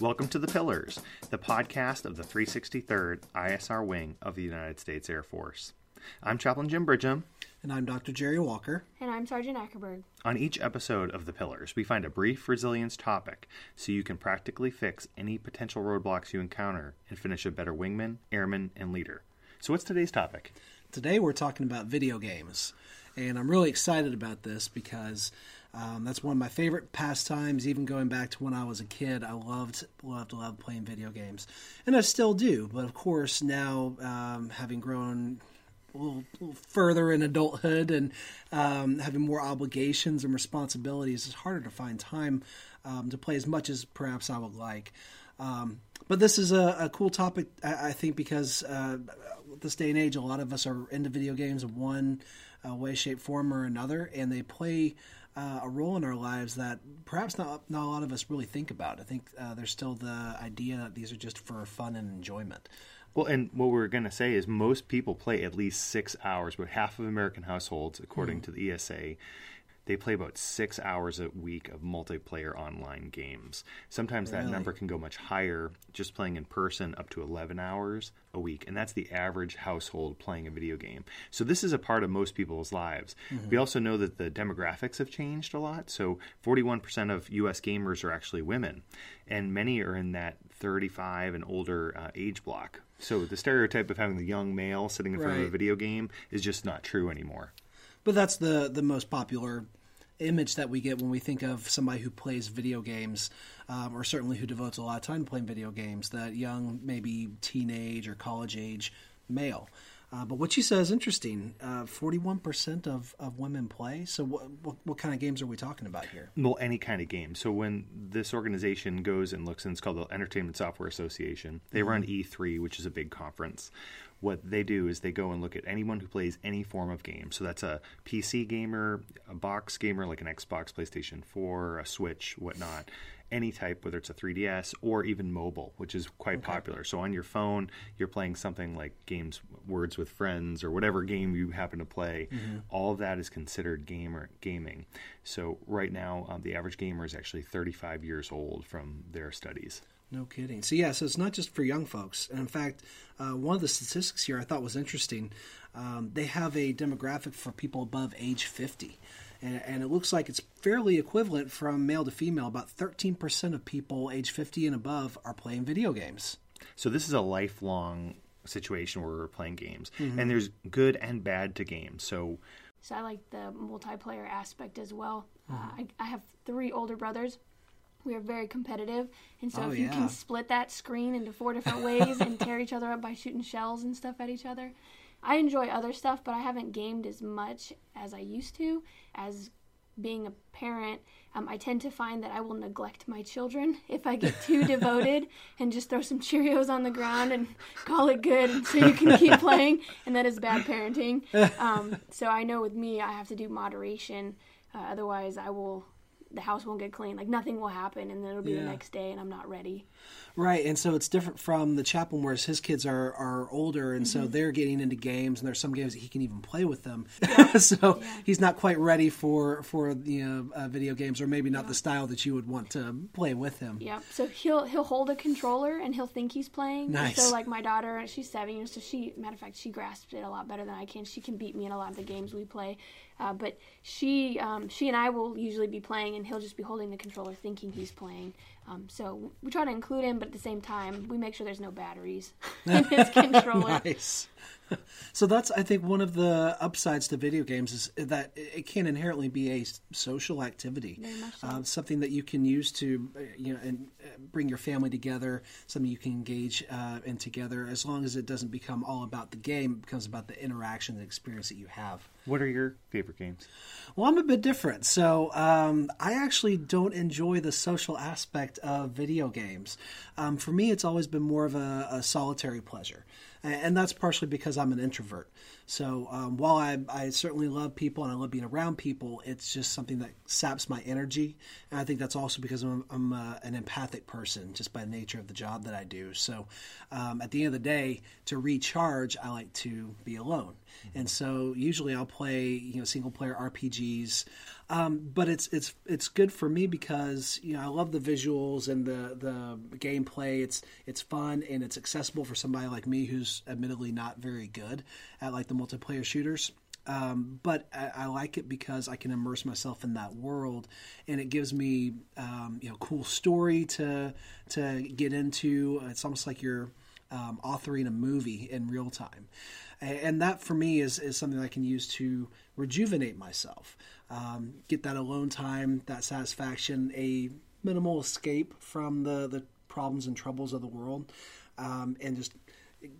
Welcome to The Pillars, the podcast of the 363rd ISR Wing of the United States Air Force. I'm Chaplain Jim Bridgham. And I'm Dr. Jerry Walker. And I'm Sergeant Ackerberg. On each episode of The Pillars, we find a brief resilience topic so you can practically fix any potential roadblocks you encounter and finish a better wingman, airman, and leader. So, what's today's topic? Today, we're talking about video games. And I'm really excited about this because um, that's one of my favorite pastimes. Even going back to when I was a kid, I loved, loved, loved playing video games, and I still do. But of course, now um, having grown a little, little, further in adulthood and um, having more obligations and responsibilities, it's harder to find time um, to play as much as perhaps I would like. Um, but this is a, a cool topic, I, I think, because uh, this day and age, a lot of us are into video games in one uh, way, shape, form, or another, and they play uh, a role in our lives that perhaps not not a lot of us really think about. I think uh, there's still the idea that these are just for fun and enjoyment. Well, and what we're going to say is most people play at least six hours, but half of American households, according mm. to the ESA, they play about six hours a week of multiplayer online games. Sometimes really? that number can go much higher, just playing in person, up to 11 hours a week. And that's the average household playing a video game. So this is a part of most people's lives. Mm-hmm. We also know that the demographics have changed a lot. So 41% of US gamers are actually women, and many are in that 35 and older uh, age block. So the stereotype of having the young male sitting in front right. of a video game is just not true anymore. But that's the the most popular image that we get when we think of somebody who plays video games, um, or certainly who devotes a lot of time playing video games, that young, maybe teenage or college age male. Uh, but what she says is interesting. Uh, forty-one percent of, of women play. So, what, what, what kind of games are we talking about here? Well, any kind of game. So, when this organization goes and looks, and it's called the Entertainment Software Association, they mm-hmm. run E3, which is a big conference what they do is they go and look at anyone who plays any form of game. So that's a PC gamer, a box gamer like an Xbox, PlayStation 4, a Switch, whatnot, any type, whether it's a 3DS or even mobile, which is quite okay. popular. So on your phone, you're playing something like games, Words with Friends, or whatever game you happen to play. Mm-hmm. All of that is considered gamer gaming. So right now, um, the average gamer is actually 35 years old from their studies. No kidding. So yeah, so it's not just for young folks. And in fact, uh, one of the statistics here I thought was interesting. Um, they have a demographic for people above age 50. And, and, it looks like it's fairly equivalent from male to female. About 13% of people age 50 and above are playing video games. So this is a lifelong situation where we're playing games. Mm-hmm. And there's good and bad to games. So so I like the multiplayer aspect as well. Mm-hmm. Uh, I, I have three older brothers we are very competitive, and so oh, if you yeah. can split that screen into four different ways and tear each other up by shooting shells and stuff at each other, I enjoy other stuff, but I haven't gamed as much as I used to. As being a parent, um, I tend to find that I will neglect my children if I get too devoted and just throw some Cheerios on the ground and call it good so you can keep playing, and that is bad parenting. Um, so I know with me, I have to do moderation. Uh, otherwise, I will the house won't get clean. Like nothing will happen, and then it'll be yeah. the next day, and I'm not ready. Right, and so it's different from the chaplain, whereas his kids are are older, and mm-hmm. so they're getting into games, and there's some games that he can even play with them. Yeah. so yeah. he's not quite ready for for you know uh, video games, or maybe not the style that you would want to play with him. Yeah. So he'll he'll hold a controller and he'll think he's playing. Nice. So like my daughter, she's seven, so she matter of fact she grasps it a lot better than I can. She can beat me in a lot of the games we play, uh, but she um, she and I will usually be playing, and he'll just be holding the controller, thinking he's playing. Um, so we try to include him, but at the same time, we make sure there's no batteries in his controller. nice. So that's, I think, one of the upsides to video games is that it can inherently be a social activity, so. uh, something that you can use to, uh, you know, and uh, bring your family together, something you can engage uh, in together. As long as it doesn't become all about the game, it becomes about the interaction, the experience that you have. What are your favorite games? Well, I'm a bit different. So um, I actually don't enjoy the social aspect of video games. Um, for me, it's always been more of a, a solitary pleasure. And that's partially because I'm an introvert. So um, while I, I certainly love people and I love being around people, it's just something that saps my energy. And I think that's also because I'm, I'm uh, an empathic person just by the nature of the job that I do. So um, at the end of the day, to recharge, I like to be alone. And so usually I'll play you know single player RPGs. Um, but it's it's it's good for me because you know I love the visuals and the the gameplay. It's it's fun and it's accessible for somebody like me who's admittedly not very good at like the multiplayer shooters. Um, but I, I, like it because I can immerse myself in that world, and it gives me um, you know cool story to to get into. It's almost like you're um, authoring a movie in real time, and that for me is is something I can use to rejuvenate myself um, get that alone time, that satisfaction, a minimal escape from the, the problems and troubles of the world, um, and just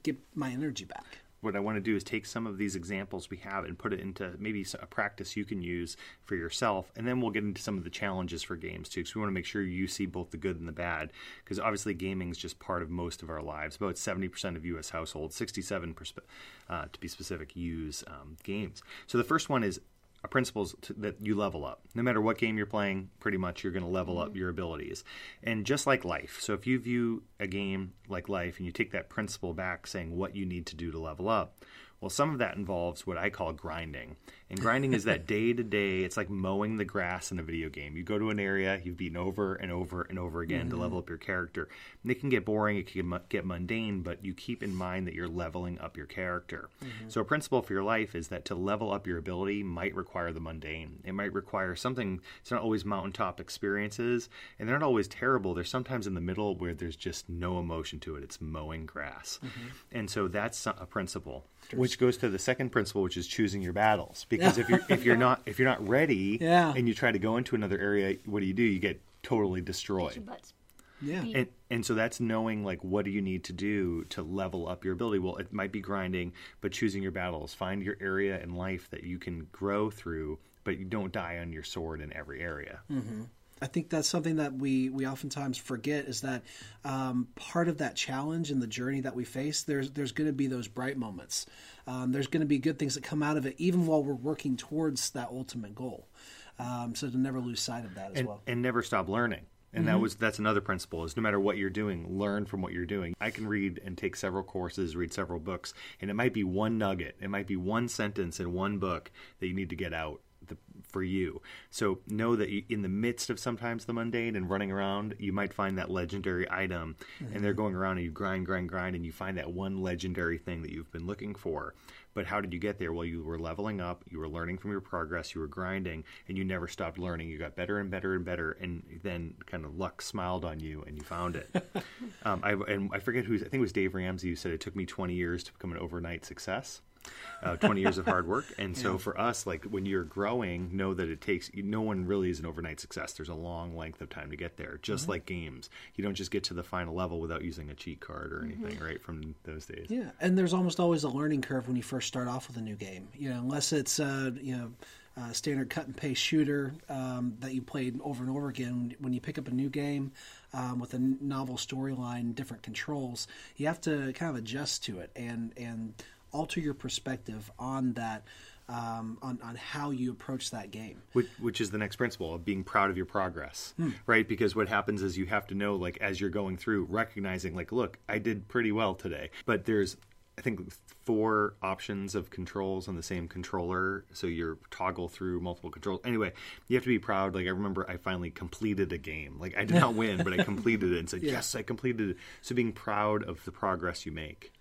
get my energy back. What I want to do is take some of these examples we have and put it into maybe a practice you can use for yourself, and then we'll get into some of the challenges for games too. Because we want to make sure you see both the good and the bad. Because obviously, gaming is just part of most of our lives. About seventy percent of U.S. households, sixty-seven percent uh, to be specific, use um, games. So the first one is principles to, that you level up. No matter what game you're playing, pretty much you're going to level up mm-hmm. your abilities. And just like life. So if you view a game like life and you take that principle back saying what you need to do to level up, well, some of that involves what I call grinding. And grinding is that day to day, it's like mowing the grass in a video game. You go to an area, you've beaten over and over and over again mm-hmm. to level up your character. And it can get boring, it can get mundane, but you keep in mind that you're leveling up your character. Mm-hmm. So, a principle for your life is that to level up your ability might require the mundane. It might require something, it's not always mountaintop experiences, and they're not always terrible. They're sometimes in the middle where there's just no emotion to it. It's mowing grass. Mm-hmm. And so, that's a principle which goes to the second principle, which is choosing your battles. Because if you're if you're not if you're not ready, yeah. and you try to go into another area, what do you do? You get totally destroyed. Yeah, and, and so that's knowing like what do you need to do to level up your ability. Well, it might be grinding, but choosing your battles. Find your area in life that you can grow through, but you don't die on your sword in every area. Mm-hmm. I think that's something that we we oftentimes forget is that um, part of that challenge and the journey that we face. There's there's going to be those bright moments. Um, there's going to be good things that come out of it, even while we're working towards that ultimate goal. Um, so to never lose sight of that as and, well, and never stop learning. And mm-hmm. that was that's another principle is no matter what you're doing, learn from what you're doing. I can read and take several courses, read several books, and it might be one nugget, it might be one sentence in one book that you need to get out for you. So know that you, in the midst of sometimes the mundane and running around, you might find that legendary item, mm-hmm. and they're mm-hmm. going around and you grind, grind, grind, and you find that one legendary thing that you've been looking for. But how did you get there? Well, you were leveling up, you were learning from your progress, you were grinding, and you never stopped learning. You got better and better and better, and then kind of luck smiled on you, and you found it. um, I, and I forget who I think it was Dave Ramsey who said it took me 20 years to become an overnight success uh, 20 years of hard work. And so yeah. for us, like when you're growing, know that it takes, no one really is an overnight success. There's a long length of time to get there, just mm-hmm. like games. You don't just get to the final level without using a cheat card or anything, mm-hmm. right, from those days. Yeah. And there's almost always a learning curve when you first start off with a new game, you know, unless it's, uh, you know, uh, standard cut and paste shooter um, that you played over and over again. When you pick up a new game um, with a novel storyline, different controls, you have to kind of adjust to it and and alter your perspective on that um, on, on how you approach that game. Which, which, is the next principle of being proud of your progress, hmm. right? Because what happens is you have to know, like, as you're going through, recognizing, like, look, I did pretty well today. But there's, I think, four options of controls on the same controller. So you're toggle through multiple controls. Anyway, you have to be proud. Like, I remember I finally completed a game. Like, I did not win, but I completed it and said, yeah. yes, I completed it. So being proud of the progress you make.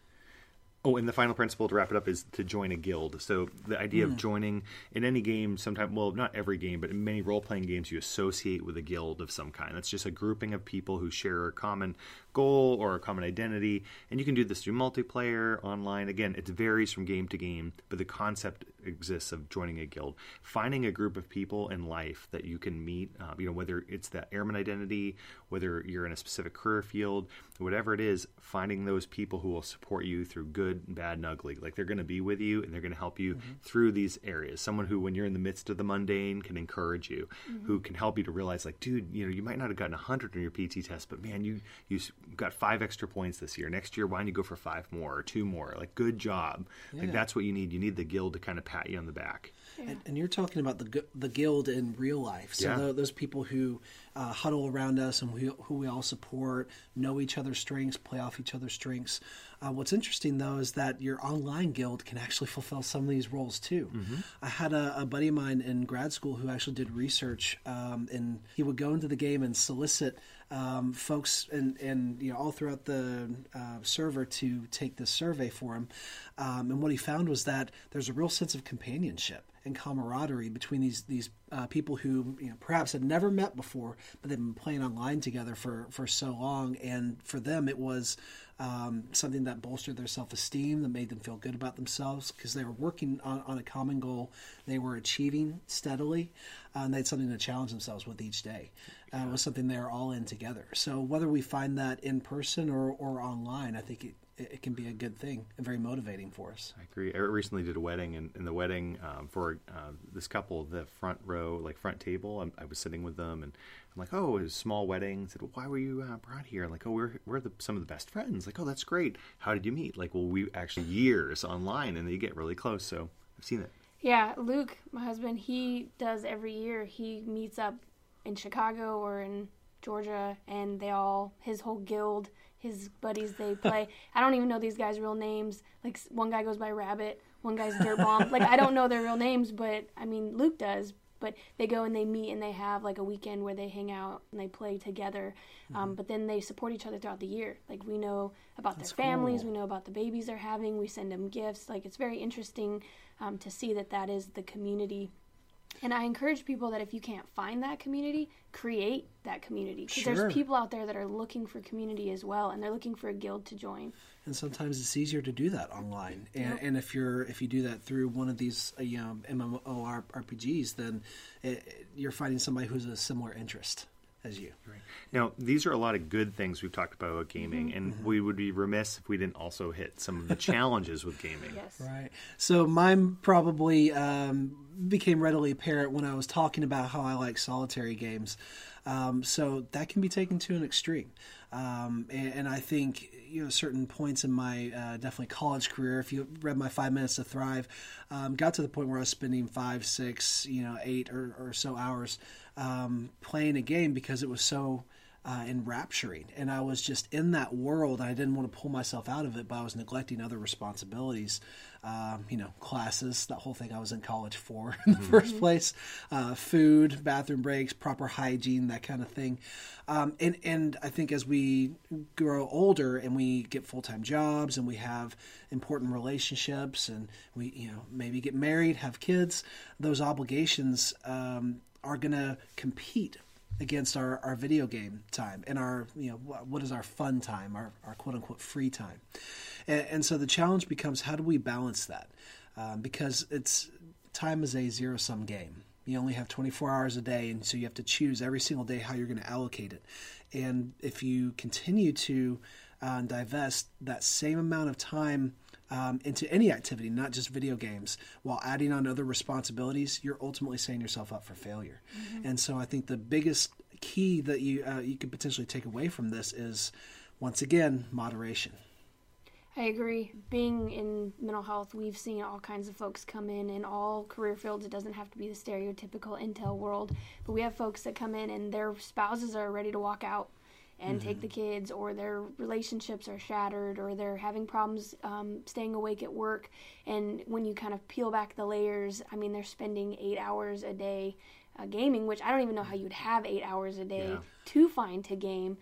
Oh, and the final principle to wrap it up is to join a guild. So the idea mm. of hmm. joining in any game, sometimes, well, not every game, but in many role playing games, you associate with a guild of some kind. That's just a grouping of people who share a common goal or a common identity. And you can do this through multiplayer, online. Again, it varies from game to game, but the concept exists of joining a guild. Finding a group of people in life that you can meet, uh, you know, whether it's that airman identity, whether you're in a specific career field, whatever it is, finding those people who will support you through good bad, and ugly. Like they're going to be with you and they're going to help you mm-hmm. through these areas. Someone who, when you're in the midst of the mundane, can encourage you, mm-hmm. who can help you to realize, like, dude, you know, you might not have gotten a hundred on your PT test, but man, you you got five extra points this year. Next year, why don't you go for five more or two more? Like, good job. Yeah. Like that's what you need. You need the guild to kind of pat you on the back. And, and, you're talking about the the guild in real life. So yeah. those people who uh, huddle around us and we, who we all support, know each other's strengths, play off each other's strengths. Uh, what's interesting though is that your online guild can actually fulfill some of these roles too. Mm-hmm. I had a, a, buddy of mine in grad school who actually did research, um, and he would go into the game and solicit um, folks and, and you know all throughout the uh, server to take this survey for him. Um, and what he found was that there's a real sense of companionship and camaraderie between these these uh, people who you know, perhaps had never met before, but they've been playing online together for for so long, and for them it was um, something that bolstered their self esteem, that made them feel good about themselves because they were working on, on, a common goal, they were achieving steadily, uh, and they had something to challenge themselves with each day. Uh, it was something they were all in together. So whether we find that in person or, or online, I think it it can be a good thing and very motivating for us. I agree. I recently did a wedding, and in the wedding um, for uh, this couple, the front row, like front table, I'm, i was sitting with them, and I'm like, "Oh, it was a small wedding." I said, well, "Why were you uh, brought here?" I'm like, "Oh, we're we're the, some of the best friends." Like, "Oh, that's great. How did you meet?" Like, "Well, we actually years online, and they get really close." So I've seen it. Yeah, Luke, my husband, he does every year. He meets up in Chicago or in Georgia, and they all his whole guild his buddies they play. I don't even know these guys' real names. Like one guy goes by Rabbit, one guy's Dirt Bomb. like I don't know their real names, but I mean Luke does. But they go and they meet and they have like a weekend where they hang out and they play together. Um, mm-hmm. but then they support each other throughout the year. Like we know about That's their families, cool. we know about the babies they're having. We send them gifts. Like it's very interesting um, to see that that is the community and I encourage people that if you can't find that community, create that community because sure. there's people out there that are looking for community as well, and they're looking for a guild to join. And sometimes it's easier to do that online. And, yep. and if you're if you do that through one of these um, you know MMORPGs, then it, you're finding somebody who's a similar interest as you. Right. Now, these are a lot of good things we've talked about about gaming, mm-hmm. and mm-hmm. we would be remiss if we didn't also hit some of the challenges with gaming. Yes. Right. So mine probably um, became readily apparent when I was talking about how I like solitary games. Um, so that can be taken to an extreme. Um, and, and, I think you know certain points in my uh, definitely college career. If you read my Five Minutes to Thrive, um, got to the point where I was spending five, six, you know, eight or, or so hours um, playing a game because it was so uh, enrapturing. And I was just in that world. I didn't want to pull myself out of it, but I was neglecting other responsibilities. Um, you know, classes, that whole thing I was in college for in the mm-hmm. first place, uh, food, bathroom breaks, proper hygiene, that kind of thing. Um, and, and I think as we grow older and we get full time jobs and we have important relationships and we, you know, maybe get married, have kids, those obligations um, are going to compete against our, our video game time and our you know what is our fun time our, our quote unquote free time. And, and so the challenge becomes how do we balance that? Um, because it's time is a zero sum game. You only have 24 hours a day and so you have to choose every single day how you're going to allocate it. And if you continue to uh, divest that same amount of time um, into any activity, not just video games, while adding on other responsibilities, you're ultimately setting yourself up for failure. Mm-hmm. And so I think the biggest key that you uh, you could potentially take away from this is, once again, moderation. I agree. Being in mental health, we've seen all kinds of folks come in in all career fields. It doesn't have to be the stereotypical Intel world, but we have folks that come in and their spouses are ready to walk out and mm-hmm. take the kids, or their relationships are shattered, or they're having problems um, staying awake at work. And when you kind of peel back the layers, I mean, they're spending eight hours a day uh, gaming, which I don't even know how you'd have eight hours a day yeah. to find to game.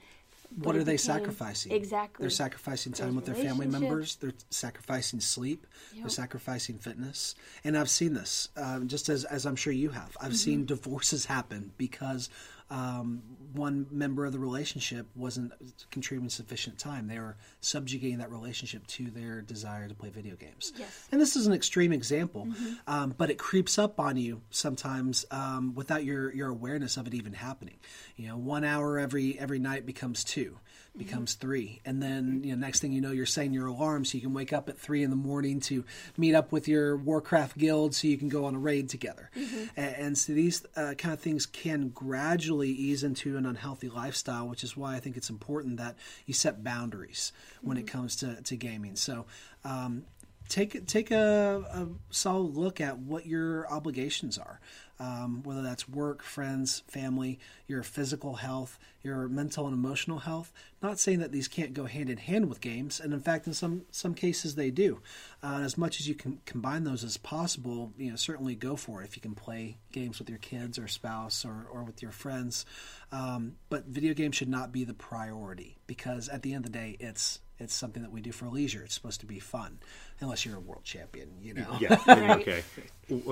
What are they sacrificing? Exactly. They're sacrificing time with their family members. They're sacrificing sleep. Yep. They're sacrificing fitness. And I've seen this, um, just as, as I'm sure you have. I've mm-hmm. seen divorces happen because um, one member of the relationship wasn't contributing sufficient time. They were subjugating that relationship to their desire to play video games. Yes. And this is an extreme example, mm-hmm. um, but it creeps up on you sometimes um, without your, your awareness of it even happening. You know, one hour every every night becomes two becomes three and then you know next thing you know you're setting your alarm so you can wake up at three in the morning to meet up with your warcraft guild so you can go on a raid together mm-hmm. and, and, so these uh, kind of things can gradually ease into an unhealthy lifestyle which is why i think it's important that you set boundaries when mm-hmm. it comes to, to gaming so um, take take a, a, solid look at what your obligations are um, whether that's work, friends, family, your physical health, your mental and emotional health. Not saying that these can't go hand in hand with games, and in fact, in some some cases they do. Uh, as much as you can combine those as possible, you know, certainly go for it if you can play games with your kids or spouse or, or with your friends. Um, but video games should not be the priority because at the end of the day, it's it's something that we do for leisure. It's supposed to be fun, unless you're a world champion, you know. Yeah. okay.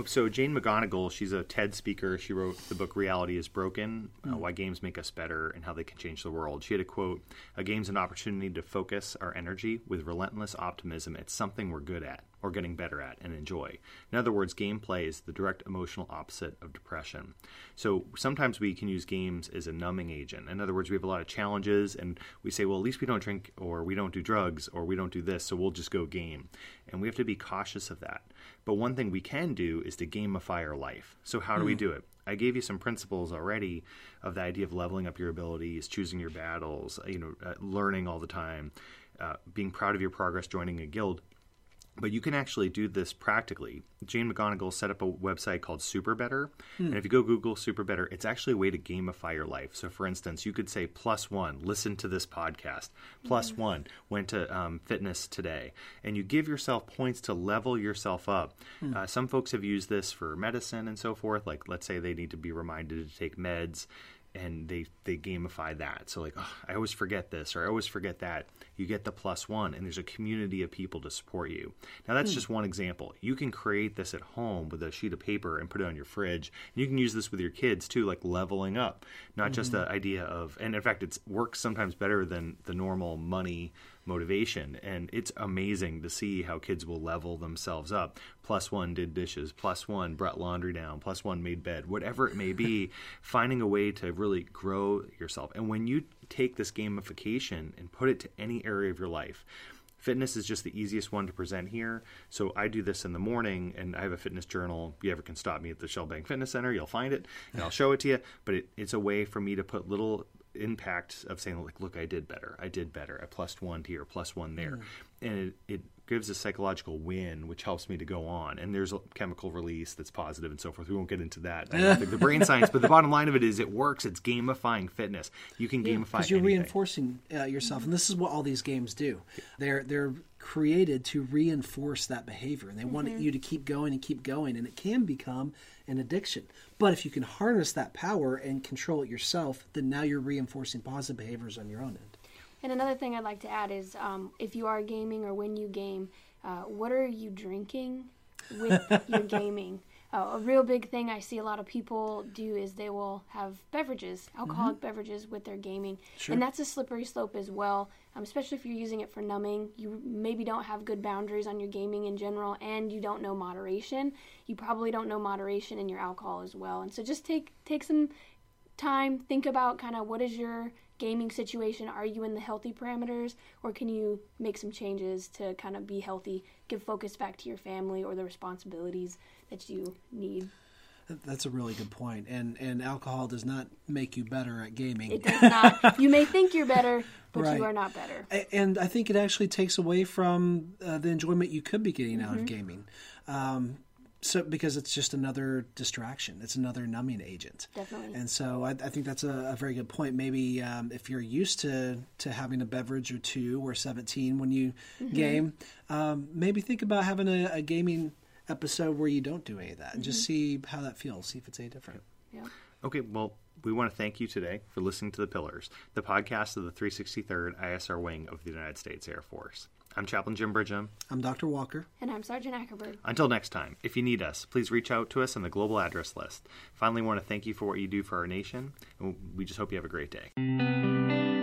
So Jane McGonigal, she's a TED speaker. She wrote the book "Reality Is Broken: mm. uh, Why Games Make Us Better and How They Can Change the World." She had a quote: "A game's an opportunity to focus our energy with relentless optimism. It's something we're good at." or getting better at and enjoy. In other words, gameplay is the direct emotional opposite of depression. So sometimes we can use games as a numbing agent. In other words, we have a lot of challenges and we say, well, at least we don't drink or we don't do drugs or we don't do this, so we'll just go game. And we have to be cautious of that. But one thing we can do is to gamify our life. So how do mm. we hmm. do it? I gave you some principles already of the idea of leveling up your abilities, choosing your battles, you know, uh, learning all the time, uh, being proud of your progress, joining a guild. But you can actually do this practically. Jane McGonigal set up a website called Super Better. Hmm. And if you go Google Super Better, it's actually a way to gamify your life. So, for instance, you could say plus one, listen to this podcast. Plus mm-hmm. one, went to um, fitness today. And you give yourself points to level yourself up. Hmm. Uh, some folks have used this for medicine and so forth. Like, let's say they need to be reminded to take meds and they they gamify that. So like, oh, I always forget this or I always forget that. You get the plus one, and there's a community of people to support you. Now that's hmm. just one example. You can create this at home with a sheet of paper and put it on your fridge. And you can use this with your kids too, like leveling up. Not mm-hmm. just the idea of, and in fact, it works sometimes better than the normal money motivation. And it's amazing to see how kids will level themselves up. Plus one did dishes, plus one brought laundry down, plus one made bed, whatever it may be, finding a way to really grow yourself. And when you take this gamification and put it to any area of your life, fitness is just the easiest one to present here. So I do this in the morning, and I have a fitness journal. You ever can stop me at the Shellbank Fitness Center, you'll find it, and I'll show it to you. But it, it's a way for me to put little impact of saying like look i did better i did better i plus one here plus one there mm. and it, it gives a psychological win which helps me to go on. And there's a chemical release that's positive and so forth. We won't get into that. The brain science but the bottom line of it is it works. It's gamifying fitness. You can yeah, gamify because you're anything. reinforcing uh, yourself. And this is what all these games do. They're they're created to reinforce that behavior and they mm-hmm. want you to keep going and keep going and it can become an addiction. But if you can harness that power and control it yourself then now you're reinforcing positive behaviors on your own end and another thing i'd like to add is um, if you are gaming or when you game uh, what are you drinking with your gaming uh, a real big thing I see a lot of people do is they will have beverages, alcoholic mm-hmm. beverages with their gaming. Sure. And that's a slippery slope as well, um, especially if you're using it for numbing. You maybe don't have good boundaries on your gaming in general, and you don't know moderation. You probably don't know moderation in your alcohol as well. And so just take take some time, think about kind of what is your gaming situation? Are you in the healthy parameters, or can you make some changes to kind of be healthy, give focus back to your family or the responsibilities that you need. That's a really good point. And and alcohol does not make you better at gaming. It does not. you may think you're better, but right. you are not better. And I think it actually takes away from uh, the enjoyment you could be getting mm-hmm. out of mm-hmm. gaming. Um, so because it's just another distraction it's another numbing agent definitely and so i, I think that's a, a, very good point maybe um, if you're used to to having a beverage or two or 17 when you mm-hmm. game um, maybe think about having a, a, gaming episode where you don't do any of that mm-hmm. and just mm-hmm. see how that feels see if it's any different yeah okay well we want to thank you today for listening to The Pillars, the podcast of the 363rd ISR Wing of the United States Air Force. I'm Chaplain Jim Bridgham. I'm Dr. Walker. And I'm Sergeant Ackerberg. Until next time, if you need us, please reach out to us on the global address list. Finally, we want to thank you for what you do for our nation, and we just hope you have a great day.